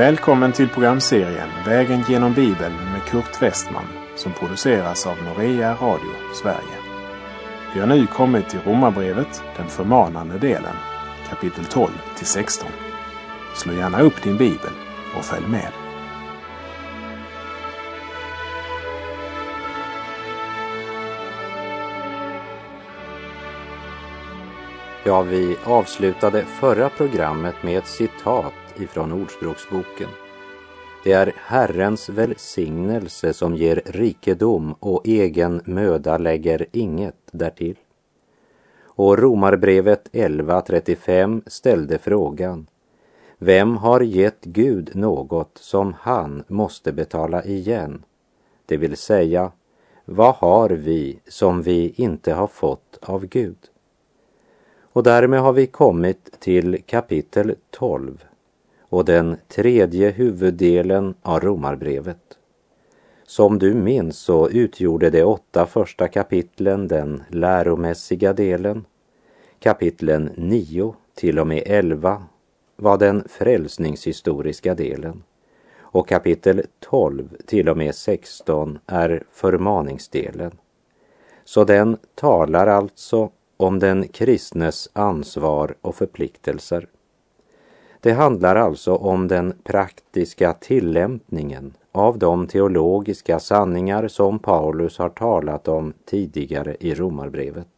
Välkommen till programserien Vägen genom Bibeln med Kurt Westman som produceras av Norea Radio Sverige. Vi har nu kommit till Romarbrevet, den förmanande delen, kapitel 12 till 16. Slå gärna upp din bibel och följ med. Ja, vi avslutade förra programmet med ett citat ifrån Ordspråksboken. Det är Herrens välsignelse som ger rikedom och egen möda lägger inget därtill. Och Romarbrevet 11.35 ställde frågan Vem har gett Gud något som han måste betala igen? Det vill säga, vad har vi som vi inte har fått av Gud? Och därmed har vi kommit till kapitel 12 och den tredje huvuddelen av Romarbrevet. Som du minns så utgjorde de åtta första kapitlen den läromässiga delen. Kapitlen 9 till och med 11 var den frälsningshistoriska delen och kapitel 12 till och med 16 är förmaningsdelen. Så den talar alltså om den kristnes ansvar och förpliktelser. Det handlar alltså om den praktiska tillämpningen av de teologiska sanningar som Paulus har talat om tidigare i Romarbrevet.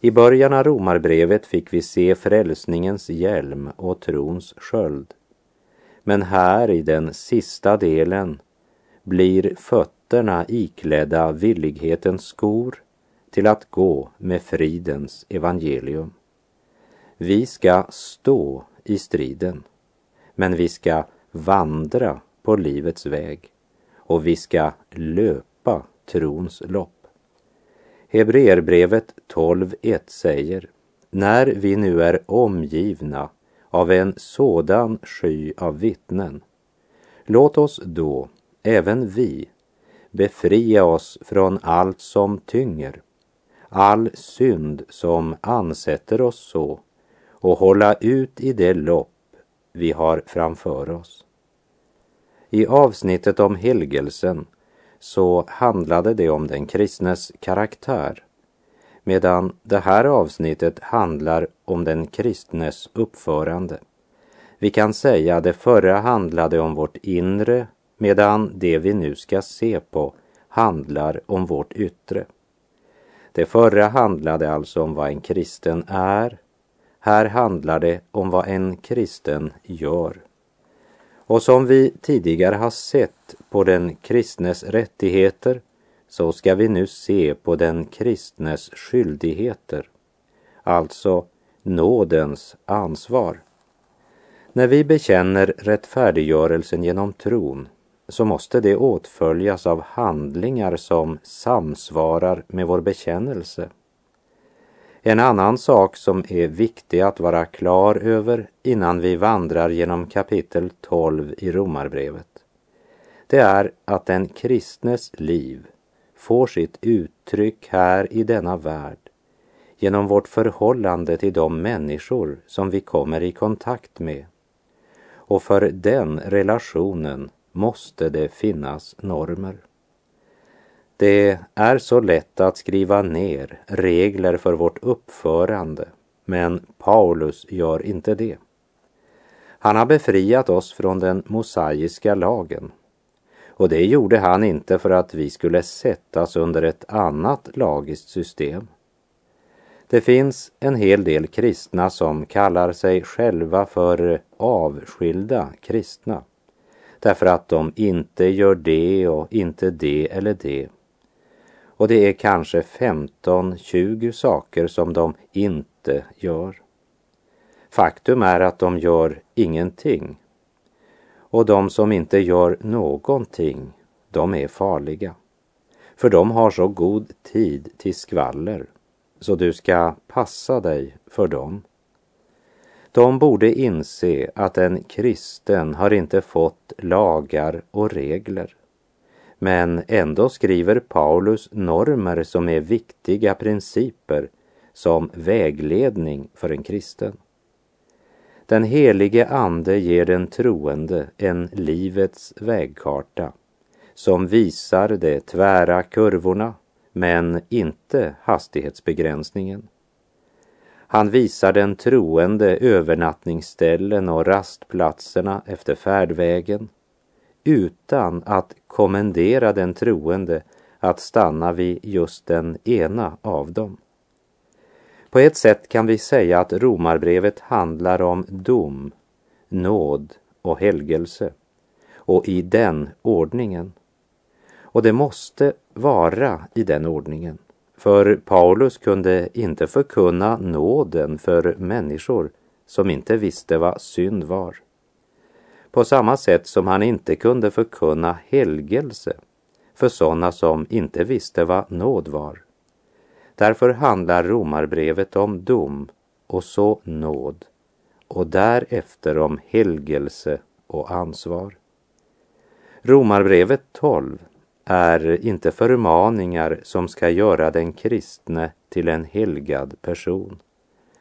I början av Romarbrevet fick vi se frälsningens hjälm och trons sköld. Men här i den sista delen blir fötterna iklädda villighetens skor till att gå med fridens evangelium. Vi ska stå i striden, men vi ska vandra på livets väg och vi ska löpa trons lopp. Hebreerbrevet 12.1 säger När vi nu är omgivna av en sådan sky av vittnen, låt oss då, även vi, befria oss från allt som tynger, all synd som ansätter oss så och hålla ut i det lopp vi har framför oss. I avsnittet om helgelsen så handlade det om den kristnes karaktär medan det här avsnittet handlar om den kristnes uppförande. Vi kan säga det förra handlade om vårt inre medan det vi nu ska se på handlar om vårt yttre. Det förra handlade alltså om vad en kristen är här handlar det om vad en kristen gör. Och som vi tidigare har sett på den kristnes rättigheter så ska vi nu se på den kristnes skyldigheter, alltså nådens ansvar. När vi bekänner rättfärdiggörelsen genom tron så måste det åtföljas av handlingar som samsvarar med vår bekännelse. En annan sak som är viktig att vara klar över innan vi vandrar genom kapitel 12 i Romarbrevet, det är att den kristnes liv får sitt uttryck här i denna värld genom vårt förhållande till de människor som vi kommer i kontakt med. Och för den relationen måste det finnas normer. Det är så lätt att skriva ner regler för vårt uppförande, men Paulus gör inte det. Han har befriat oss från den mosaiska lagen. Och det gjorde han inte för att vi skulle sättas under ett annat lagiskt system. Det finns en hel del kristna som kallar sig själva för avskilda kristna därför att de inte gör det och inte det eller det och det är kanske 15-20 saker som de inte gör. Faktum är att de gör ingenting. Och de som inte gör någonting, de är farliga. För de har så god tid till skvaller, så du ska passa dig för dem. De borde inse att en kristen har inte fått lagar och regler. Men ändå skriver Paulus normer som är viktiga principer som vägledning för en kristen. Den helige Ande ger den troende en livets vägkarta som visar de tvära kurvorna men inte hastighetsbegränsningen. Han visar den troende övernattningsställen och rastplatserna efter färdvägen utan att kommendera den troende att stanna vid just den ena av dem. På ett sätt kan vi säga att romarbrevet handlar om dom, nåd och helgelse och i den ordningen. Och det måste vara i den ordningen. För Paulus kunde inte förkunna nåden för människor som inte visste vad synd var. På samma sätt som han inte kunde förkunna helgelse för sådana som inte visste vad nåd var. Därför handlar romarbrevet om dom och så nåd och därefter om helgelse och ansvar. Romarbrevet 12 är inte förmaningar som ska göra den kristne till en helgad person.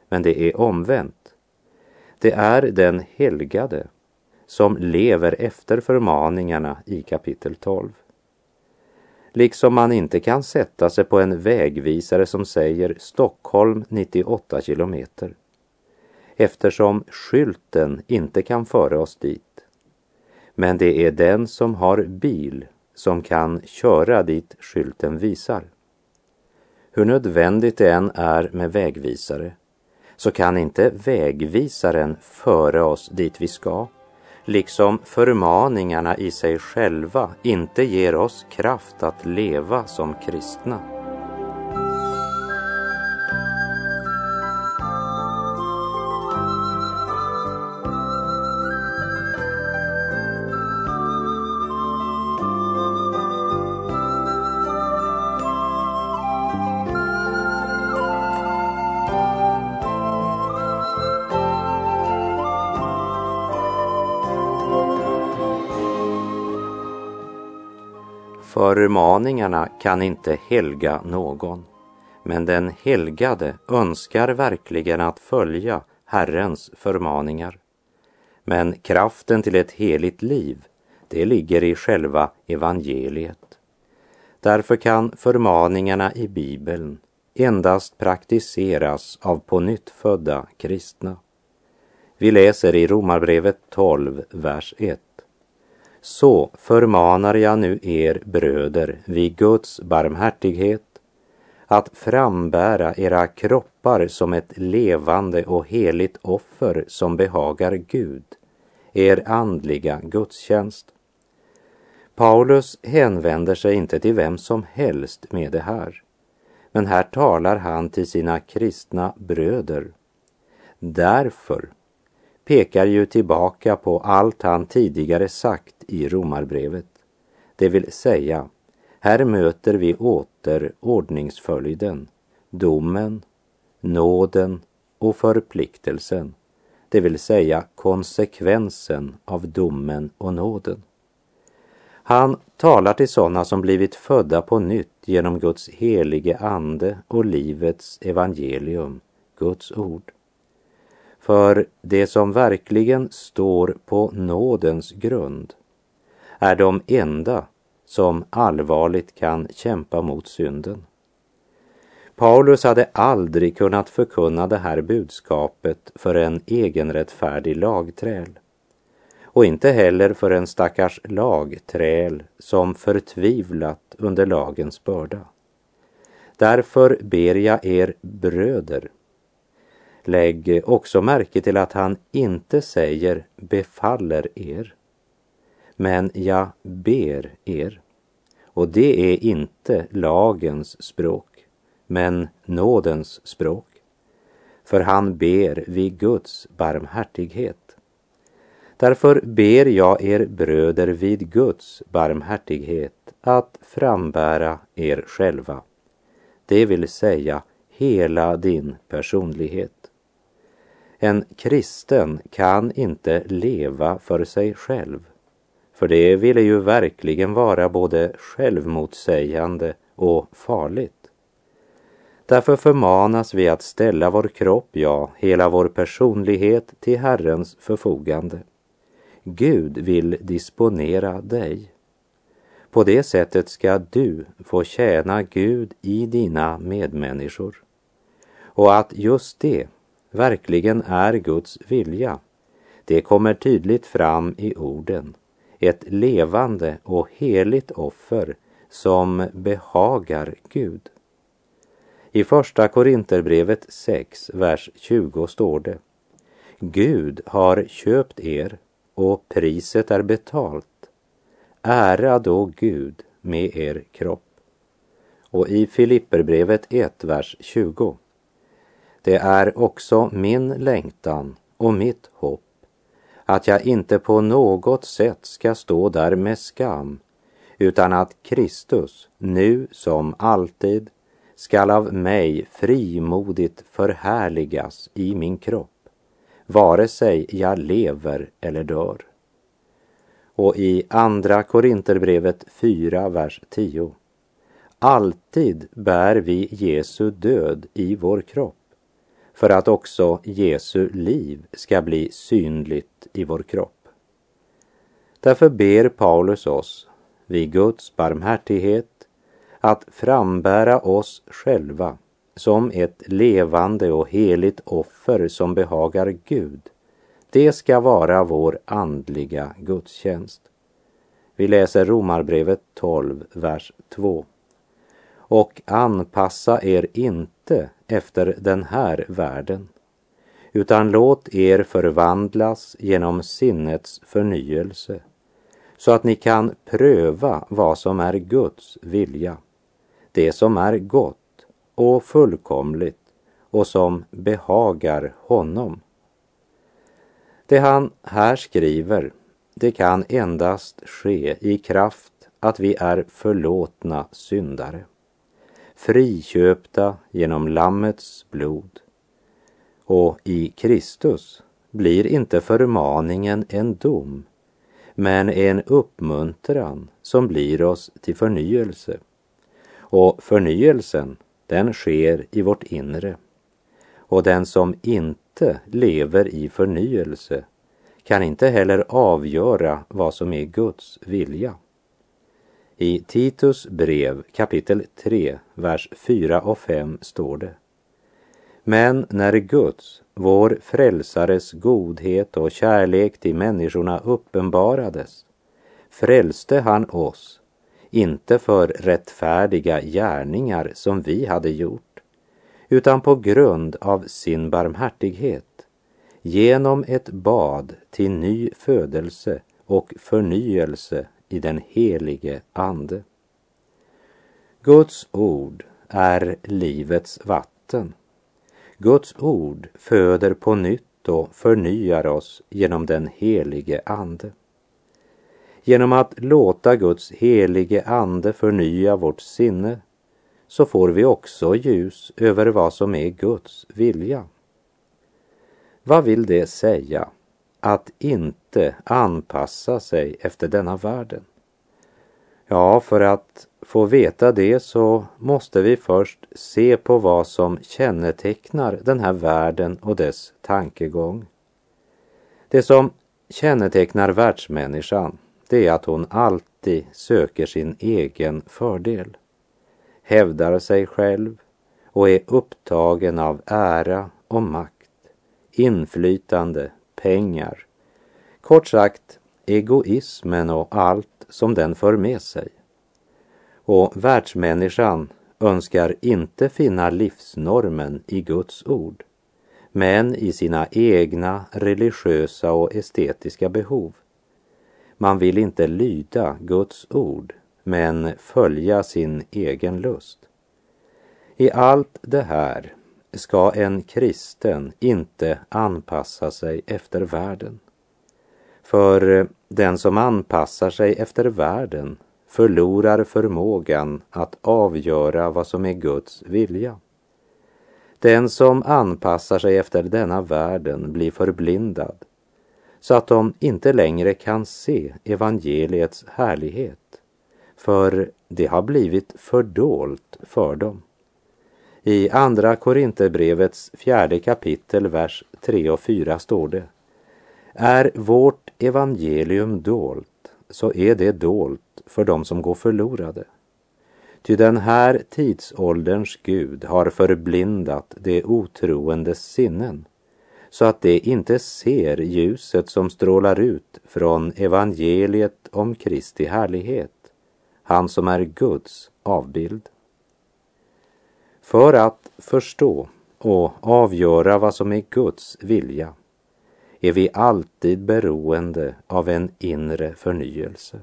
Men det är omvänt. Det är den helgade som lever efter förmaningarna i kapitel 12. Liksom man inte kan sätta sig på en vägvisare som säger Stockholm 98 kilometer eftersom skylten inte kan föra oss dit. Men det är den som har bil som kan köra dit skylten visar. Hur nödvändigt det än är med vägvisare så kan inte vägvisaren föra oss dit vi ska, liksom förmaningarna i sig själva inte ger oss kraft att leva som kristna. Förmaningarna kan inte helga någon, men den helgade önskar verkligen att följa Herrens förmaningar. Men kraften till ett heligt liv, det ligger i själva evangeliet. Därför kan förmaningarna i Bibeln endast praktiseras av på nytt födda kristna. Vi läser i Romarbrevet 12, vers 1. Så förmanar jag nu er bröder vid Guds barmhärtighet att frambära era kroppar som ett levande och heligt offer som behagar Gud, er andliga gudstjänst. Paulus hänvänder sig inte till vem som helst med det här, men här talar han till sina kristna bröder. Därför pekar ju tillbaka på allt han tidigare sagt i Romarbrevet. Det vill säga, här möter vi åter ordningsföljden, domen, nåden och förpliktelsen, det vill säga konsekvensen av domen och nåden. Han talar till sådana som blivit födda på nytt genom Guds helige ande och livets evangelium, Guds ord. För det som verkligen står på nådens grund är de enda som allvarligt kan kämpa mot synden. Paulus hade aldrig kunnat förkunna det här budskapet för en egenrättfärdig lagträl och inte heller för en stackars lagträl som förtvivlat under lagens börda. Därför ber jag er bröder Lägg också märke till att han inte säger befaller er, men jag ber er. Och det är inte lagens språk, men nådens språk. För han ber vid Guds barmhärtighet. Därför ber jag er bröder vid Guds barmhärtighet att frambära er själva, det vill säga hela din personlighet. En kristen kan inte leva för sig själv, för det ville ju verkligen vara både självmotsägande och farligt. Därför förmanas vi att ställa vår kropp, ja, hela vår personlighet till Herrens förfogande. Gud vill disponera dig. På det sättet ska du få tjäna Gud i dina medmänniskor. Och att just det verkligen är Guds vilja, det kommer tydligt fram i orden. Ett levande och heligt offer som behagar Gud. I första Korinterbrevet 6, vers 20 står det. Gud har köpt er och priset är betalt. Ära då Gud med er kropp. Och i Filipperbrevet 1, vers 20. Det är också min längtan och mitt hopp att jag inte på något sätt ska stå där med skam utan att Kristus nu som alltid skall av mig frimodigt förhärligas i min kropp, vare sig jag lever eller dör. Och i Andra Korinterbrevet 4, vers 10. Alltid bär vi Jesu död i vår kropp för att också Jesu liv ska bli synligt i vår kropp. Därför ber Paulus oss, vid Guds barmhärtighet, att frambära oss själva som ett levande och heligt offer som behagar Gud. Det ska vara vår andliga gudstjänst. Vi läser Romarbrevet 12, vers 2. Och anpassa er inte efter den här världen, utan låt er förvandlas genom sinnets förnyelse, så att ni kan pröva vad som är Guds vilja det som är gott och fullkomligt och som behagar honom. Det han här skriver, det kan endast ske i kraft att vi är förlåtna syndare, friköpta genom Lammets blod. Och i Kristus blir inte förmaningen en dom, men en uppmuntran som blir oss till förnyelse. Och förnyelsen, den sker i vårt inre. Och den som inte lever i förnyelse kan inte heller avgöra vad som är Guds vilja. I Titus brev kapitel 3, vers 4 och 5 står det. Men när Guds, vår frälsares godhet och kärlek till människorna uppenbarades frälste han oss inte för rättfärdiga gärningar som vi hade gjort, utan på grund av sin barmhärtighet, genom ett bad till ny födelse och förnyelse i den helige Ande. Guds ord är livets vatten. Guds ord föder på nytt och förnyar oss genom den helige Ande. Genom att låta Guds helige ande förnya vårt sinne så får vi också ljus över vad som är Guds vilja. Vad vill det säga att inte anpassa sig efter denna världen? Ja, för att få veta det så måste vi först se på vad som kännetecknar den här världen och dess tankegång. Det som kännetecknar världsmänniskan det är att hon alltid söker sin egen fördel, hävdar sig själv och är upptagen av ära och makt, inflytande, pengar. Kort sagt, egoismen och allt som den för med sig. Och världsmänniskan önskar inte finna livsnormen i Guds ord, men i sina egna religiösa och estetiska behov. Man vill inte lyda Guds ord, men följa sin egen lust. I allt det här ska en kristen inte anpassa sig efter världen. För eh, den som anpassar sig efter världen förlorar förmågan att avgöra vad som är Guds vilja. Den som anpassar sig efter denna världen blir förblindad så att de inte längre kan se evangeliets härlighet, för det har blivit fördolt för dem. I Andra Korinthierbrevets fjärde kapitel, vers 3 och 4 står det. Är vårt evangelium dolt, så är det dolt för dem som går förlorade. Ty den här tidsålderns Gud har förblindat de otroendes sinnen så att de inte ser ljuset som strålar ut från evangeliet om Kristi härlighet, han som är Guds avbild. För att förstå och avgöra vad som är Guds vilja är vi alltid beroende av en inre förnyelse.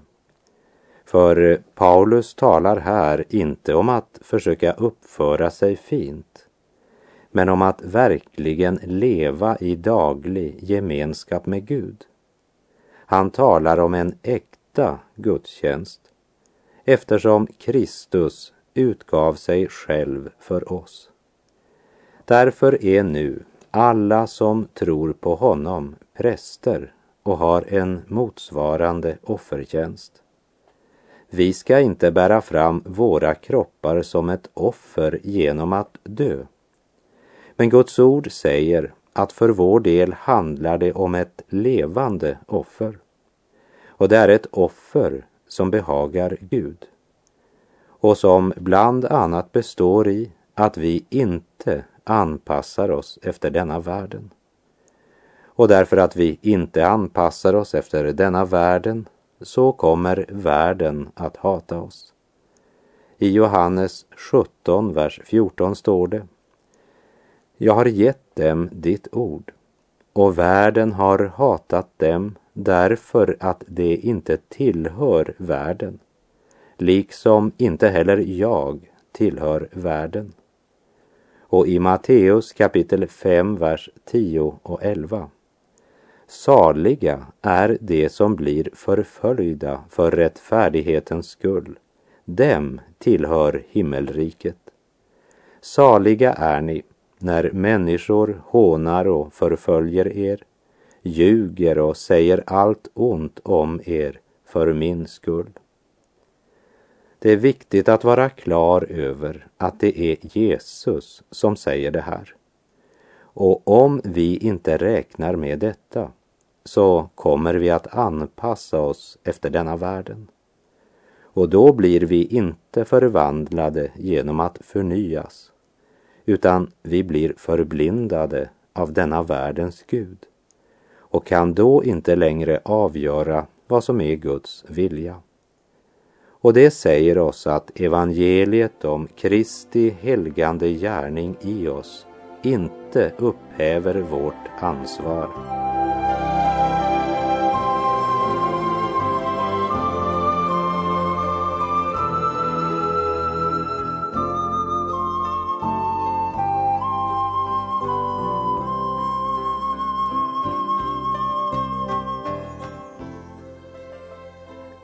För Paulus talar här inte om att försöka uppföra sig fint, men om att verkligen leva i daglig gemenskap med Gud. Han talar om en äkta gudstjänst eftersom Kristus utgav sig själv för oss. Därför är nu alla som tror på honom präster och har en motsvarande offertjänst. Vi ska inte bära fram våra kroppar som ett offer genom att dö. Men Guds ord säger att för vår del handlar det om ett levande offer. Och det är ett offer som behagar Gud och som bland annat består i att vi inte anpassar oss efter denna världen. Och därför att vi inte anpassar oss efter denna världen så kommer världen att hata oss. I Johannes 17, vers 14 står det Jag har gett dem ditt ord och världen har hatat dem därför att de inte tillhör världen liksom inte heller jag tillhör världen. Och i Matteus kapitel 5, vers 10 och 11. Saliga är de som blir förföljda för rättfärdighetens skull. Dem tillhör himmelriket. Saliga är ni när människor hånar och förföljer er, ljuger och säger allt ont om er för min skull. Det är viktigt att vara klar över att det är Jesus som säger det här. Och om vi inte räknar med detta så kommer vi att anpassa oss efter denna världen. Och då blir vi inte förvandlade genom att förnyas, utan vi blir förblindade av denna världens Gud och kan då inte längre avgöra vad som är Guds vilja. Och det säger oss att evangeliet om Kristi helgande gärning i oss inte upphäver vårt ansvar.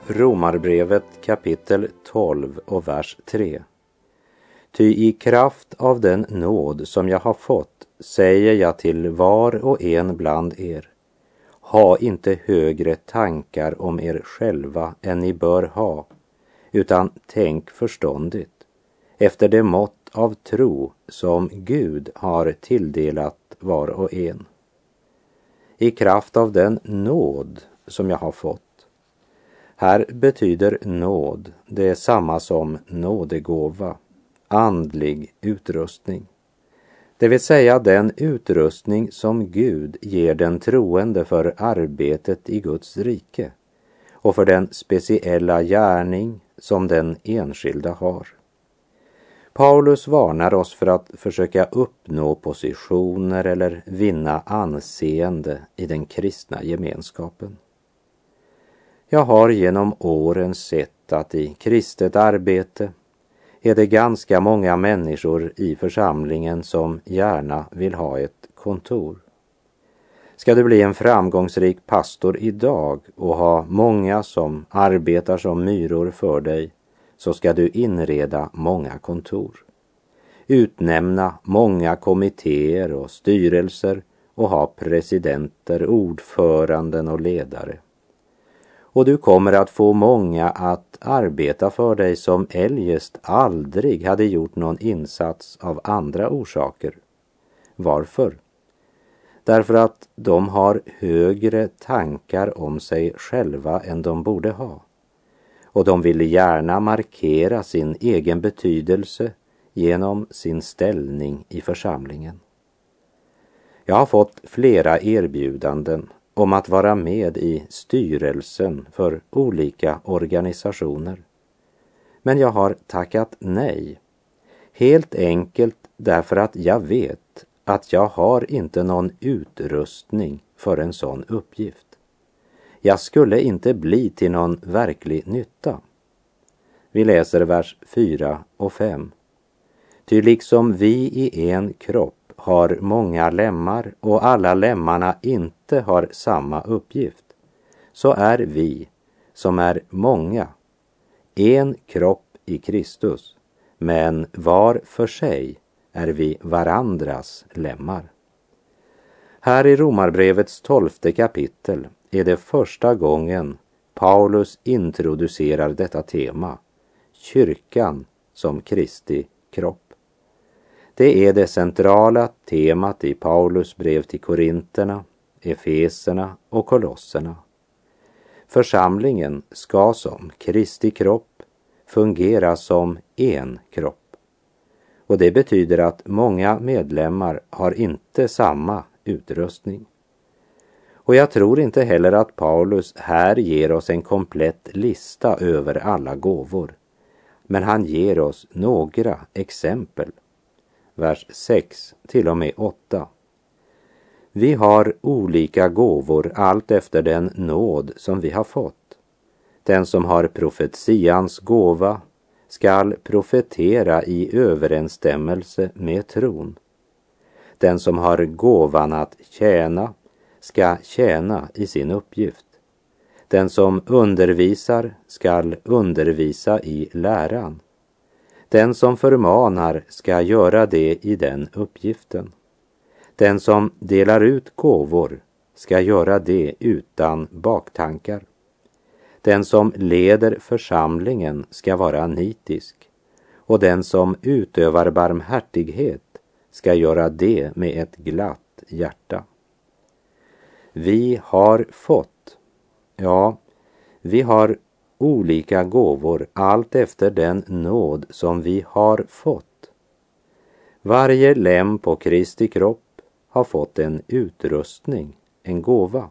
Romarbrevet kapitel 12 och vers 3. Ty i kraft av den nåd som jag har fått säger jag till var och en bland er, ha inte högre tankar om er själva än ni bör ha, utan tänk förståndigt efter det mått av tro som Gud har tilldelat var och en. I kraft av den nåd som jag har fått här betyder nåd det samma som nådegåva, andlig utrustning. Det vill säga den utrustning som Gud ger den troende för arbetet i Guds rike och för den speciella gärning som den enskilda har. Paulus varnar oss för att försöka uppnå positioner eller vinna anseende i den kristna gemenskapen. Jag har genom åren sett att i kristet arbete är det ganska många människor i församlingen som gärna vill ha ett kontor. Ska du bli en framgångsrik pastor idag och ha många som arbetar som myror för dig så ska du inreda många kontor. Utnämna många kommittéer och styrelser och ha presidenter, ordföranden och ledare och du kommer att få många att arbeta för dig som eljest aldrig hade gjort någon insats av andra orsaker. Varför? Därför att de har högre tankar om sig själva än de borde ha. Och de vill gärna markera sin egen betydelse genom sin ställning i församlingen. Jag har fått flera erbjudanden om att vara med i styrelsen för olika organisationer. Men jag har tackat nej. Helt enkelt därför att jag vet att jag har inte någon utrustning för en sån uppgift. Jag skulle inte bli till någon verklig nytta. Vi läser vers 4 och 5. Ty liksom vi i en kropp har många lemmar och alla lemmarna inte har samma uppgift, så är vi, som är många, en kropp i Kristus, men var för sig är vi varandras lemmar. Här i Romarbrevets tolfte kapitel är det första gången Paulus introducerar detta tema, kyrkan som Kristi kropp. Det är det centrala temat i Paulus brev till Korinterna, Efeserna och Kolosserna. Församlingen ska som Kristi kropp fungera som en kropp. Och det betyder att många medlemmar har inte samma utrustning. Och jag tror inte heller att Paulus här ger oss en komplett lista över alla gåvor. Men han ger oss några exempel vers 6 till och med 8. Vi har olika gåvor allt efter den nåd som vi har fått. Den som har profetians gåva skall profetera i överensstämmelse med tron. Den som har gåvan att tjäna ska tjäna i sin uppgift. Den som undervisar skall undervisa i läran. Den som förmanar ska göra det i den uppgiften. Den som delar ut gåvor ska göra det utan baktankar. Den som leder församlingen ska vara nitisk och den som utövar barmhärtighet ska göra det med ett glatt hjärta. Vi har fått, ja, vi har olika gåvor allt efter den nåd som vi har fått. Varje lem på Kristi kropp har fått en utrustning, en gåva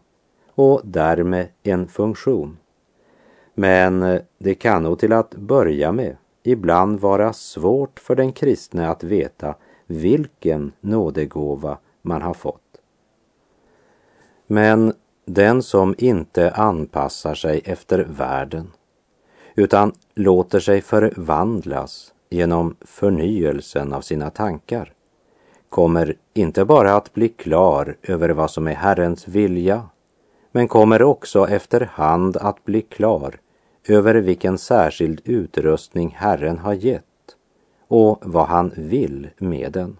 och därmed en funktion. Men eh, det kan nog till att börja med ibland vara svårt för den kristne att veta vilken nådegåva man har fått. Men den som inte anpassar sig efter världen utan låter sig förvandlas genom förnyelsen av sina tankar kommer inte bara att bli klar över vad som är Herrens vilja men kommer också efterhand att bli klar över vilken särskild utrustning Herren har gett och vad han vill med den.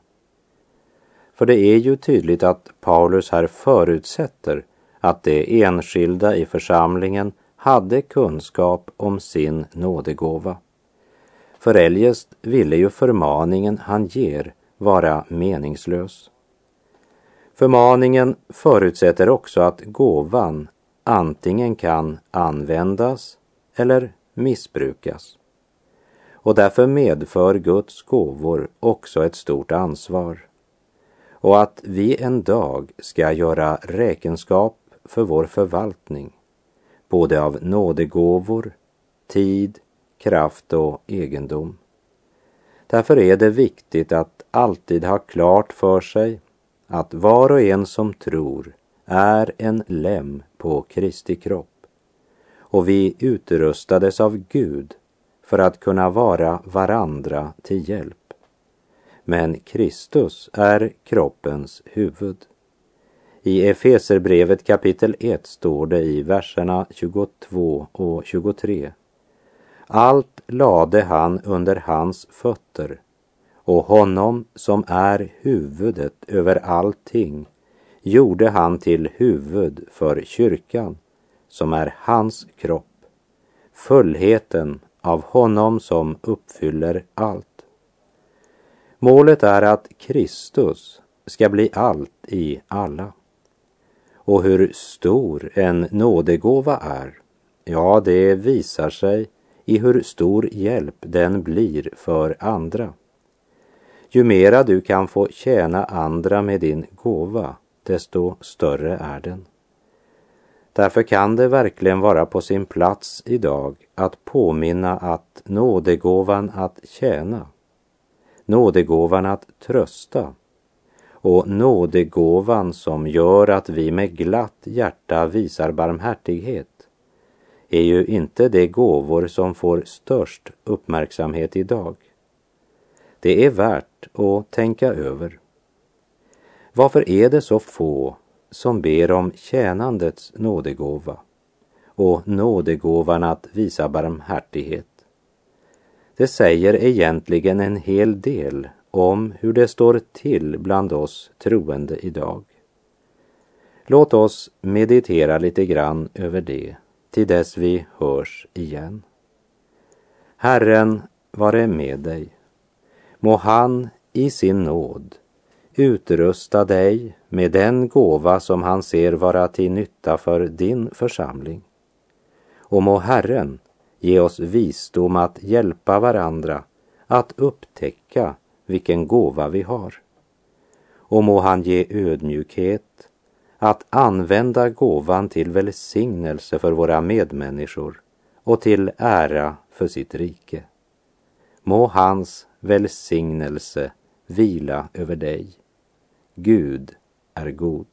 För det är ju tydligt att Paulus här förutsätter att de enskilda i församlingen hade kunskap om sin nådegåva. För eljest ville ju förmaningen han ger vara meningslös. Förmaningen förutsätter också att gåvan antingen kan användas eller missbrukas. Och därför medför Guds gåvor också ett stort ansvar. Och att vi en dag ska göra räkenskap för vår förvaltning både av nådegåvor, tid, kraft och egendom. Därför är det viktigt att alltid ha klart för sig att var och en som tror är en lem på Kristi kropp och vi utrustades av Gud för att kunna vara varandra till hjälp. Men Kristus är kroppens huvud. I Efeserbrevet kapitel 1 står det i verserna 22 och 23. Allt lade han under hans fötter och honom som är huvudet över allting gjorde han till huvud för kyrkan som är hans kropp, fullheten av honom som uppfyller allt. Målet är att Kristus ska bli allt i alla. Och hur stor en nådegåva är, ja, det visar sig i hur stor hjälp den blir för andra. Ju mera du kan få tjäna andra med din gåva, desto större är den. Därför kan det verkligen vara på sin plats idag att påminna att nådegåvan att tjäna, nådegåvan att trösta och nådegåvan som gör att vi med glatt hjärta visar barmhärtighet är ju inte de gåvor som får störst uppmärksamhet idag. Det är värt att tänka över. Varför är det så få som ber om tjänandets nådegåva och nådegåvan att visa barmhärtighet? Det säger egentligen en hel del om hur det står till bland oss troende idag. Låt oss meditera lite grann över det till dess vi hörs igen. Herren vare med dig. Må han i sin nåd utrusta dig med den gåva som han ser vara till nytta för din församling. Och må Herren ge oss visdom att hjälpa varandra att upptäcka vilken gåva vi har. Och må han ge ödmjukhet att använda gåvan till välsignelse för våra medmänniskor och till ära för sitt rike. Må hans välsignelse vila över dig. Gud är god.